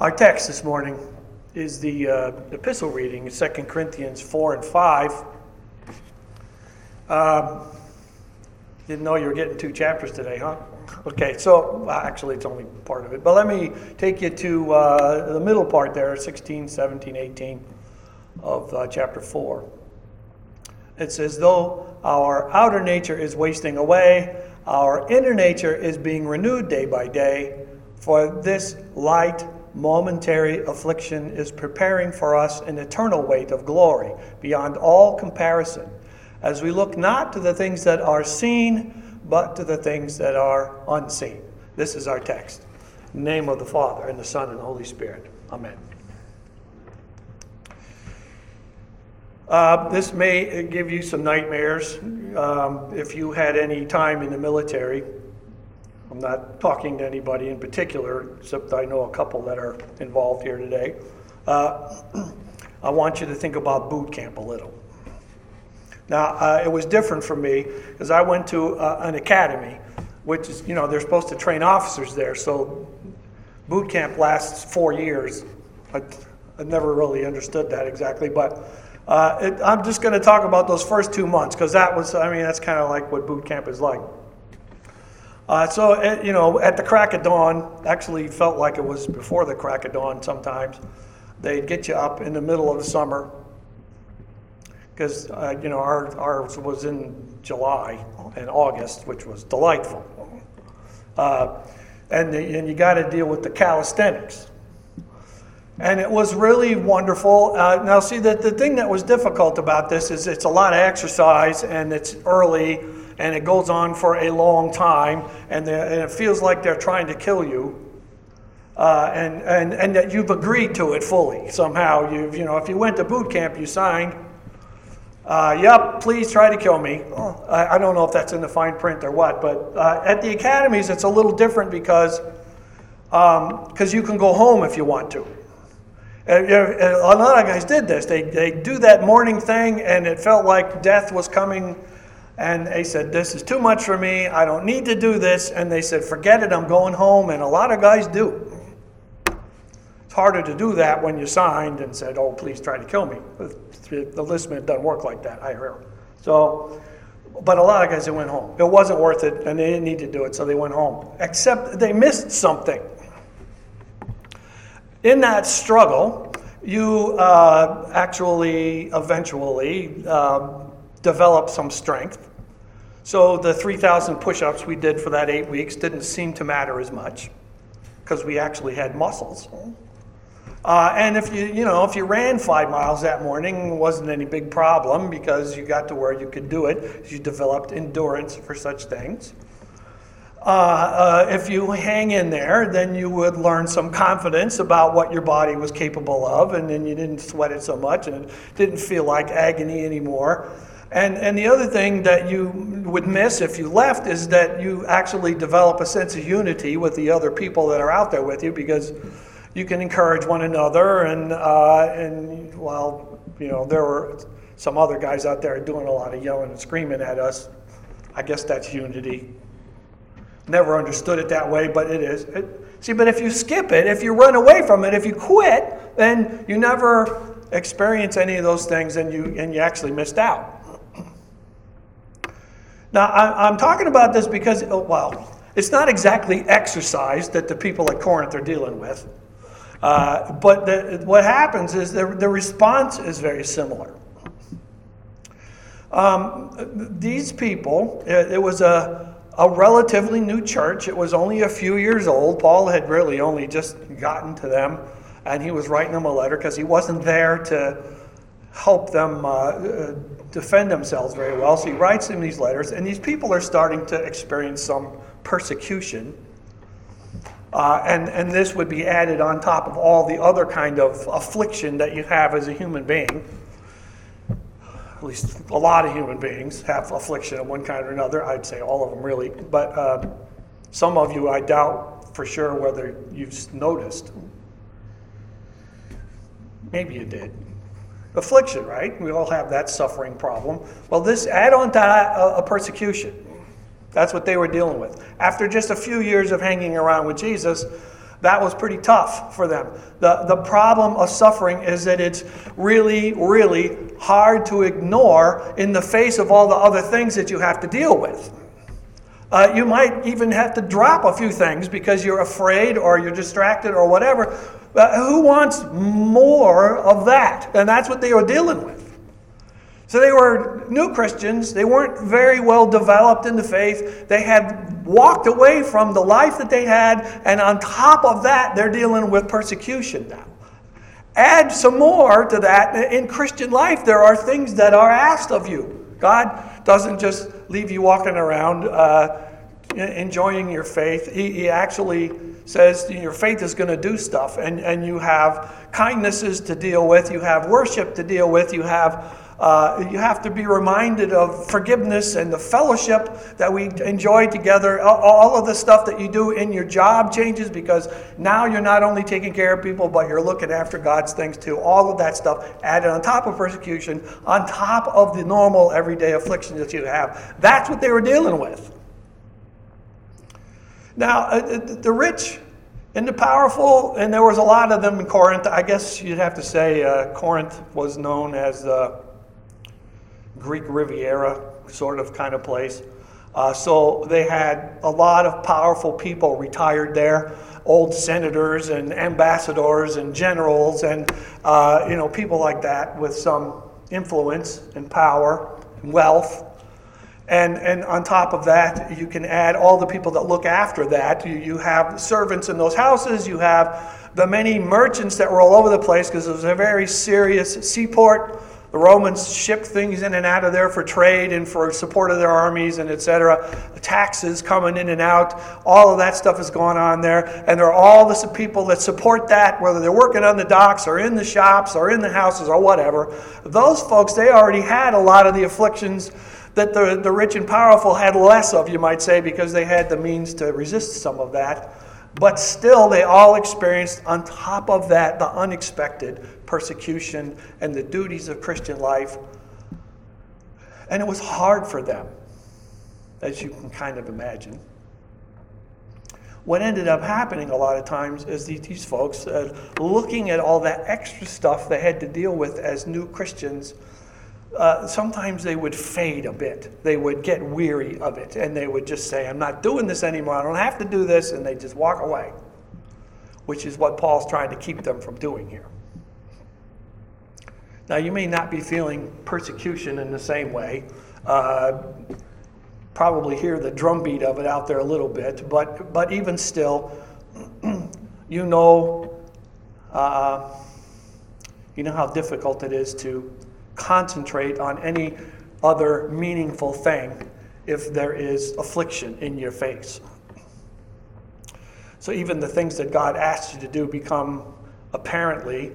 Our text this morning is the uh, epistle reading, 2 Corinthians 4 and 5. Um, didn't know you were getting two chapters today, huh? Okay, so well, actually, it's only part of it. But let me take you to uh, the middle part there 16, 17, 18 of uh, chapter 4. It says, Though our outer nature is wasting away, our inner nature is being renewed day by day, for this light, momentary affliction is preparing for us an eternal weight of glory beyond all comparison, as we look not to the things that are seen, but to the things that are unseen. This is our text. name of the Father, and the Son, and the Holy Spirit. Amen. Uh, this may give you some nightmares um, if you had any time in the military. I'm not talking to anybody in particular, except I know a couple that are involved here today. Uh, I want you to think about boot camp a little. Now, uh, it was different for me because I went to uh, an academy, which is, you know, they're supposed to train officers there. So boot camp lasts four years. I, I never really understood that exactly, but uh, it, I'm just going to talk about those first two months because that was, I mean, that's kind of like what boot camp is like. Uh, so, it, you know, at the crack of dawn, actually felt like it was before the crack of dawn sometimes, they'd get you up in the middle of the summer because, uh, you know, our, ours was in July and August, which was delightful. Uh, and, the, and you got to deal with the calisthenics. And it was really wonderful. Uh, now, see, the, the thing that was difficult about this is it's a lot of exercise and it's early and it goes on for a long time and, and it feels like they're trying to kill you. Uh, and, and, and that you've agreed to it fully somehow. You've, you know, if you went to boot camp, you signed. Uh, yep, please try to kill me. Oh, I, I, don't know if that's in the fine print or what, but uh, at the academies, it's a little different because because um, you can go home if you want to. A lot of guys did this. They, they do that morning thing, and it felt like death was coming. And they said, This is too much for me. I don't need to do this. And they said, Forget it. I'm going home. And a lot of guys do. It's harder to do that when you signed and said, Oh, please try to kill me. The enlistment doesn't work like that, I hear. So, but a lot of guys, they went home. It wasn't worth it, and they didn't need to do it, so they went home. Except they missed something in that struggle, you uh, actually eventually um, develop some strength. So the 3,000 push ups we did for that eight weeks didn't seem to matter as much because we actually had muscles. Uh, and if you, you know, if you ran five miles that morning, it wasn't any big problem because you got to where you could do it. You developed endurance for such things. Uh, uh, if you hang in there, then you would learn some confidence about what your body was capable of, and then you didn't sweat it so much and it didn't feel like agony anymore. And, and the other thing that you would miss if you left is that you actually develop a sense of unity with the other people that are out there with you because you can encourage one another. And, uh, and well, you know, there were some other guys out there doing a lot of yelling and screaming at us. I guess that's unity. Never understood it that way, but it is. It, see, but if you skip it, if you run away from it, if you quit, then you never experience any of those things and you, and you actually missed out. Now, I, am talking about this because, oh, well, it's not exactly exercise that the people at Corinth are dealing with. Uh, but the, what happens is the, the response is very similar. Um, these people, it, it was a, a relatively new church. It was only a few years old. Paul had really only just gotten to them, and he was writing them a letter because he wasn't there to help them uh, uh, defend themselves very well. So he writes them these letters, and these people are starting to experience some persecution. Uh, and, and this would be added on top of all the other kind of affliction that you have as a human being at least a lot of human beings have affliction of one kind or another. I'd say all of them really, but uh, some of you I doubt for sure whether you've noticed. Maybe you did. Affliction, right? We all have that suffering problem. Well, this add on to that uh, a persecution. That's what they were dealing with. After just a few years of hanging around with Jesus, that was pretty tough for them. The, the problem of suffering is that it's really, really hard to ignore in the face of all the other things that you have to deal with. Uh, you might even have to drop a few things because you're afraid or you're distracted or whatever. But who wants more of that? And that's what they were dealing with. So they were new Christians. They weren't very well developed in the faith. They had walked away from the life that they had, and on top of that, they're dealing with persecution now. Add some more to that. In Christian life, there are things that are asked of you. God doesn't just leave you walking around uh, enjoying your faith. He, he actually says your faith is going to do stuff, and, and you have kindnesses to deal with, you have worship to deal with, you have uh, you have to be reminded of forgiveness and the fellowship that we enjoy together. All of the stuff that you do in your job changes because now you're not only taking care of people, but you're looking after God's things too. All of that stuff added on top of persecution, on top of the normal everyday affliction that you have. That's what they were dealing with. Now, uh, uh, the rich and the powerful, and there was a lot of them in Corinth. I guess you'd have to say uh, Corinth was known as the Greek Riviera sort of kind of place. Uh, so they had a lot of powerful people retired there, old senators and ambassadors and generals and uh, you know people like that with some influence and power and wealth. And, and on top of that, you can add all the people that look after that. You, you have servants in those houses, you have the many merchants that were all over the place because it was a very serious seaport. The Romans shipped things in and out of there for trade and for support of their armies and etc. Taxes coming in and out. All of that stuff is going on there. And there are all the people that support that, whether they're working on the docks or in the shops or in the houses or whatever. Those folks, they already had a lot of the afflictions that the, the rich and powerful had less of, you might say, because they had the means to resist some of that. But still, they all experienced, on top of that, the unexpected persecution and the duties of Christian life. And it was hard for them, as you can kind of imagine. What ended up happening a lot of times is these folks, uh, looking at all that extra stuff they had to deal with as new Christians, uh, sometimes they would fade a bit. They would get weary of it and they would just say, I'm not doing this anymore. I don't have to do this. And they just walk away, which is what Paul's trying to keep them from doing here. Now, you may not be feeling persecution in the same way. Uh, probably hear the drumbeat of it out there a little bit, but, but even still, you know, uh, you know how difficult it is to concentrate on any other meaningful thing if there is affliction in your face. So even the things that God asks you to do become apparently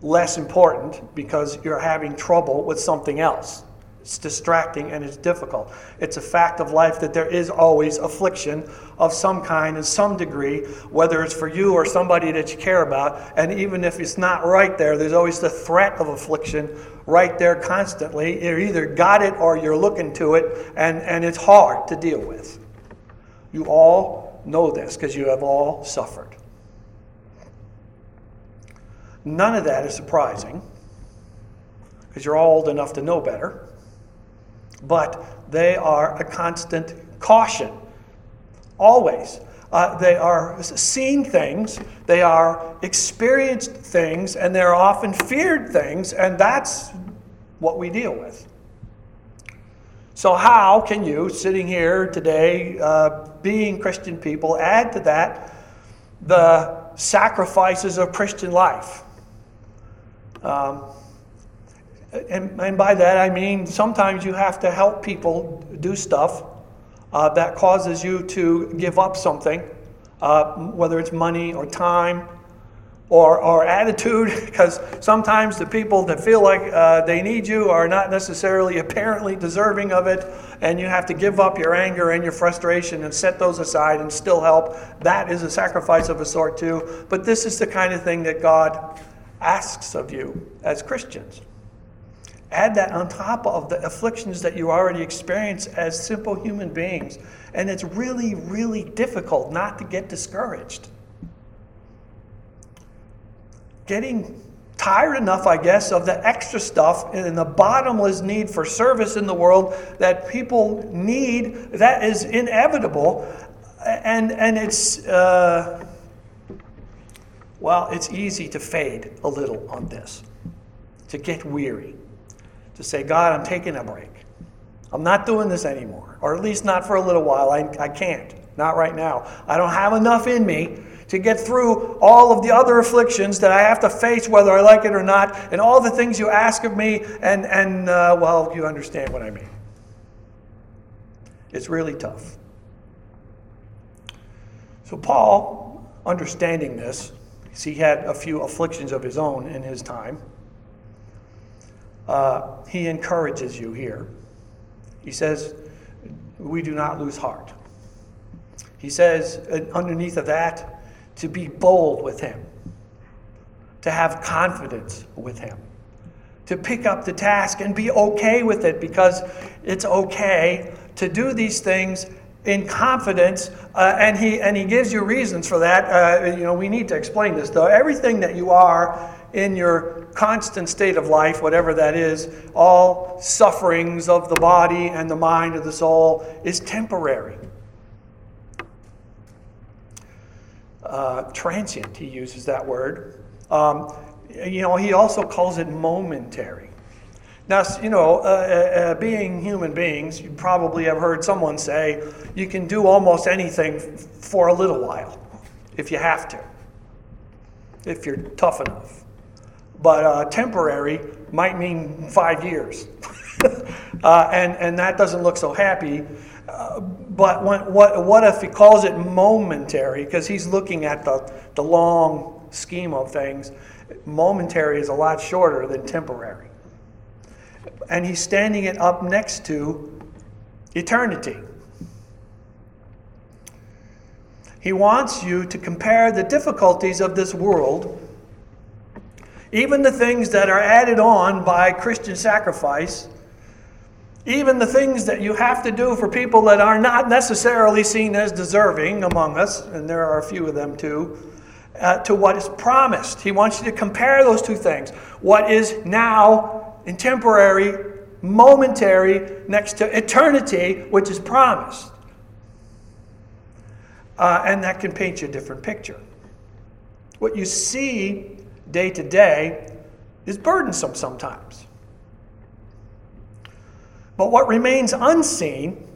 less important because you're having trouble with something else. It's distracting and it's difficult. It's a fact of life that there is always affliction of some kind in some degree, whether it's for you or somebody that you care about. And even if it's not right there, there's always the threat of affliction right there constantly. You either got it or you're looking to it, and, and it's hard to deal with. You all know this because you have all suffered. None of that is surprising because you're all old enough to know better but they are a constant caution. Always. Uh, they are seen things, they are experienced things, and they're often feared things, and that's what we deal with. So, how can you, sitting here today, uh, being Christian people, add to that the sacrifices of Christian life? Um, and, and by that I mean sometimes you have to help people do stuff uh, that causes you to give up something, uh, whether it's money or time or, or attitude, because sometimes the people that feel like uh, they need you are not necessarily apparently deserving of it, and you have to give up your anger and your frustration and set those aside and still help. That is a sacrifice of a sort, too. But this is the kind of thing that God asks of you as Christians. Add that on top of the afflictions that you already experience as simple human beings. And it's really, really difficult not to get discouraged. getting tired enough, I guess, of the extra stuff and the bottomless need for service in the world that people need that is inevitable. And, and it's, uh, well, it's easy to fade a little on this, to get weary, to say, God, I'm taking a break. I'm not doing this anymore, or at least not for a little while. I, I can't, not right now. I don't have enough in me to get through all of the other afflictions that I have to face, whether I like it or not, and all the things you ask of me, and, and uh, well, you understand what I mean. It's really tough. So, Paul, understanding this, he had a few afflictions of his own in his time. Uh, he encourages you here. He says, We do not lose heart. He says, uh, underneath of that, to be bold with Him, to have confidence with Him, to pick up the task and be okay with it because it's okay to do these things in confidence uh, and he and he gives you reasons for that uh, you know we need to explain this though everything that you are in your constant state of life whatever that is all sufferings of the body and the mind of the soul is temporary uh, transient, he uses that word. Um, you know, he also calls it momentary. Now, you know, uh, uh, uh, being human beings, you probably have heard someone say you can do almost anything for a little while if you have to, if you're tough enough. But uh, temporary might mean five years. Uh, and, and that doesn't look so happy but when, what, what if he calls it momentary? Because he's looking at the, the long scheme of things. Momentary is a lot shorter than temporary. And he's standing it up next to eternity. He wants you to compare the difficulties of this world, even the things that are added on by Christian sacrifice even the things that you have to do for people that are not necessarily seen as deserving among us, and there are a few of them too, uh, to what is promised. He wants you to compare those two things. What is now in temporary, momentary, next to eternity, which is promised. Uh, and that can paint you a different picture. What you see day to day is burdensome sometimes. But what remains unseen,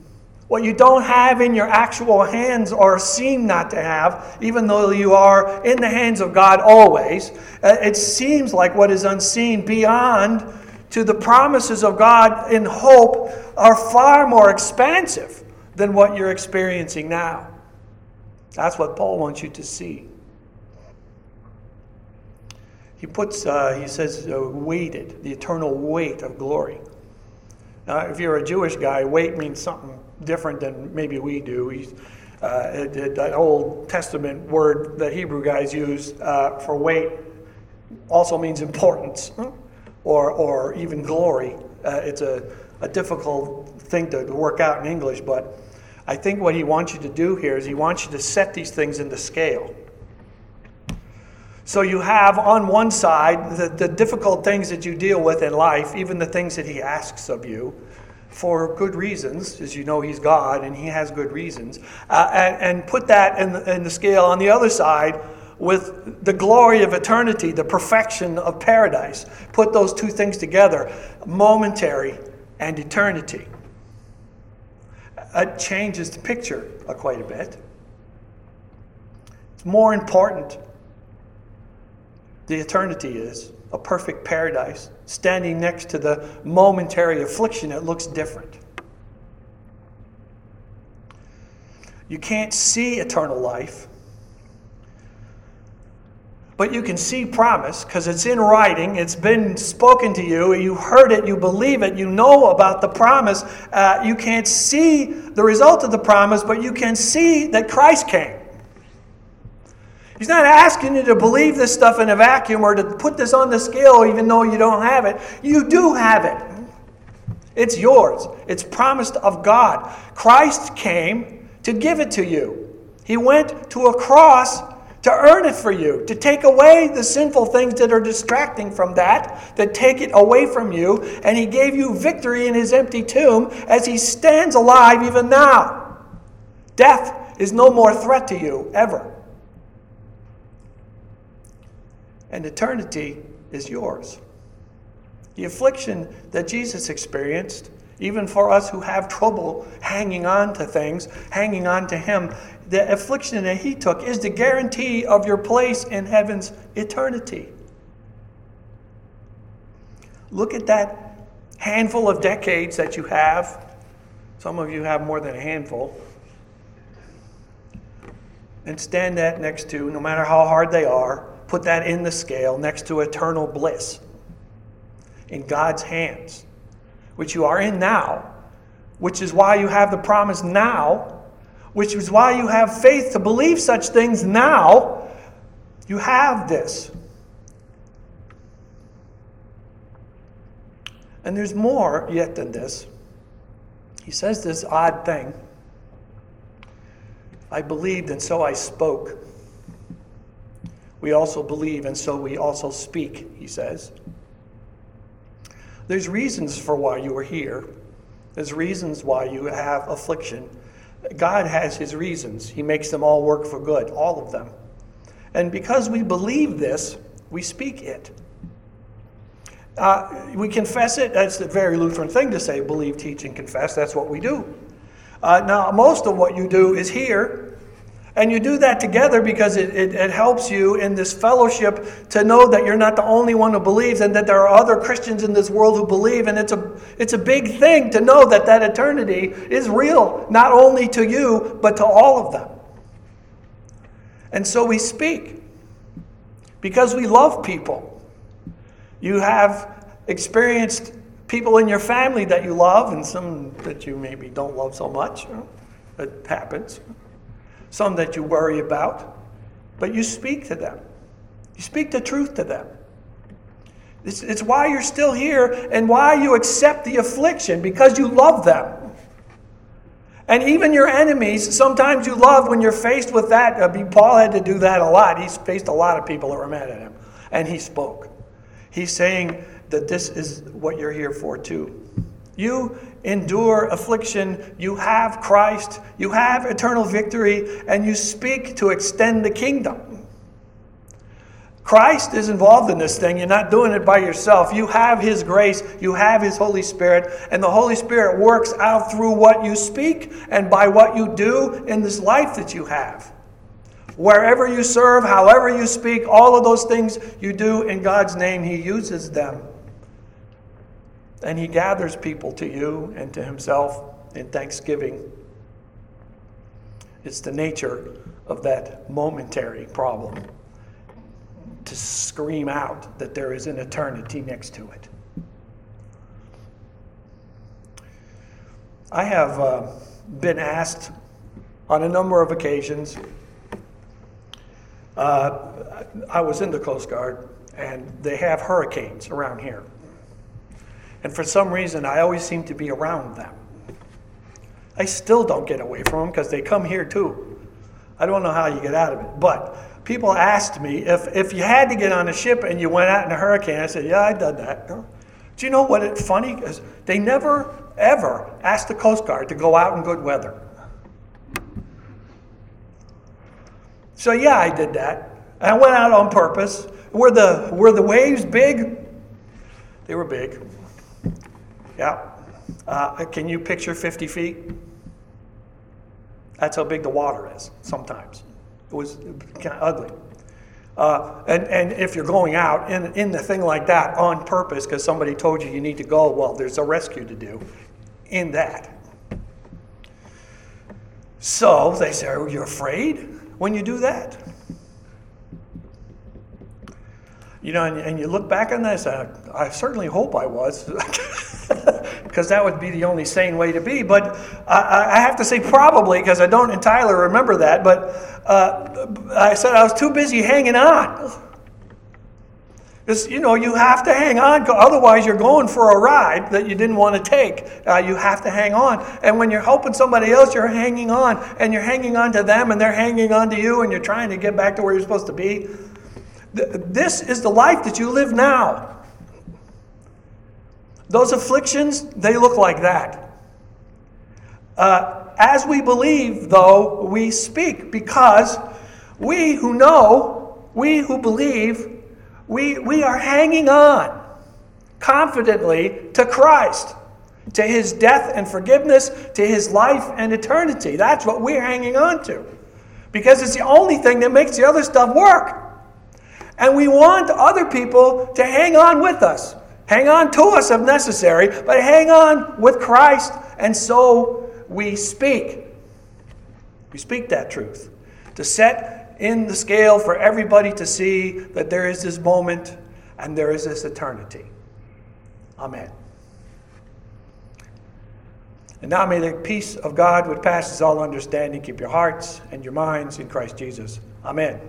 what you don't have in your actual hands or seem not to have, even though you are in the hands of God always, uh, it seems like what is unseen beyond to the promises of God in hope are far more expansive than what you're experiencing now. That's what Paul wants you to see. He puts, uh, he says, uh, weighted, the eternal weight of glory. Now, if you're a Jewish guy, weight means something different than maybe we do. He's, uh, that Old Testament word that Hebrew guys use uh, for weight also means importance or, or even glory. Uh, it's a, a difficult thing to work out in English, but I think what he wants you to do here is he wants you to set these things into scale. So you have on one side the, the difficult things that you deal with in life, even the things that He asks of you for good reasons, as you know He's God and He has good reasons, uh, and, and, put that in the, in the scale on the other side with the glory of eternity, the perfection of paradise. Put those two things together momentary and eternity. It changes the picture quite a bit. It's more important the eternity is a perfect paradise, standing next to the momentary affliction that looks different. You can't see eternal life, but you can see promise because it's in writing, it's been spoken to you, you heard it, you believe it, you know about the promise. Uh, you can't see the result of the promise, but you can see that Christ came. He's not asking you to believe this stuff in a vacuum or to put this on the scale even though you don't have it. You do have it. It's yours. It's promised of God. Christ came to give it to you. He went to a cross to earn it for you, to take away the sinful things that are distracting from that, that take it away from you. And he gave you victory in his empty tomb as he stands alive even now. Death is no more threat to you, ever. And eternity is yours. The affliction that Jesus experienced, even for us who have trouble hanging on to things, hanging on to Him, the affliction that He took is the guarantee of your place in heaven's eternity. Look at that handful of decades that you have. Some of you have more than a handful. And stand that next to, no matter how hard they are, put that in the scale next to eternal bliss in God's hands, which you are in now, which is why you have the promise now, which is why you have faith to believe such things now. You have this. And there's more yet than this. He says this odd thing I believed, and so I spoke. We also believe, and so we also speak, he says. There's reasons for why you are here. There's reasons why you have affliction. God has his reasons. He makes them all work for good, all of them. And because we believe this, we speak it. Uh, we confess it. That's the very Lutheran thing to say believe, teach, and confess. That's what we do. Uh, now, most of what you do is here and you do that together because it, it, it, helps you in this fellowship to know that you're not the only one who believes and that there are other Christians in this world who believe. And it's a, it's a big thing to know that that eternity is real, not only to you, but to all of them. And so we speak because we love people. You have experienced people in your family that you love and some that you maybe don't love so much. It happens some that you worry about, but you speak to them. You speak the truth to them. It's, it's why you're still here and why you accept the affliction, because you love them. And even your enemies, sometimes you love when you're faced with that. I mean, Paul had to do that a lot. He's faced a lot of people that were mad at him, and he spoke. He's saying that this is what you're here for, too. You endure affliction, you have Christ, you have eternal victory, and you speak to extend the kingdom. Christ is involved in this thing. You're not doing it by yourself. You have His grace, you have His Holy Spirit, and the Holy Spirit works out through what you speak and by what you do in this life that you have. Wherever you serve, however you speak, all of those things you do in God's name, He uses them and he gathers people to you and to himself in thanksgiving. It's the nature of that momentary problem to scream out that there is an eternity next to it. I have uh, been asked on a number of occasions. Uh, I was in the Coast Guard, and they have hurricanes around here. And for some reason, I always seem to be around them. I still don't get away from them because they come here too. I don't know how you get out of it. But people asked me if, if you had to get on a ship and you went out in a hurricane, I said, Yeah, I done that. Do you know what it's funny? Because they never, ever asked the Coast Guard to go out in good weather. So yeah, I did that. I went out on purpose. Were the were the waves big? They were big. Yeah. Uh, can you picture 50 feet? That's how big the water is sometimes. It was kind of ugly. Uh, and, and if you're going out in, in the thing like that on purpose because somebody told you you need to go, well, there's a rescue to do in that. So they say, Are you afraid when you do that? You know, and, and you look back on this, I, I certainly hope I was. because that would be the only sane way to be. But I, I have to say probably because I don't entirely remember that. But uh, I said I was too busy hanging on. You know, you have to hang on, otherwise you're going for a ride that you didn't want to take. Uh, you have to hang on. And when you're helping somebody else, you're hanging on, and you're hanging on to them, and they're hanging on to you, and you're trying to get back to where you're supposed to be. This is the life that you live now. Those afflictions, they look like that. Uh, as we believe, though, we speak because we who know, we who believe, we, we are hanging on confidently to Christ, to his death and forgiveness, to his life and eternity. That's what we're hanging on to. Because it's the only thing that makes the other stuff work. And we want other people to hang on with us. Hang on to us if necessary, but hang on with Christ. And so we speak. We speak that truth. To set in the scale for everybody to see that there is this moment and there is this eternity. Amen. And now may the peace of God, which passes all understanding, keep your hearts and your minds in Christ Jesus. Amen.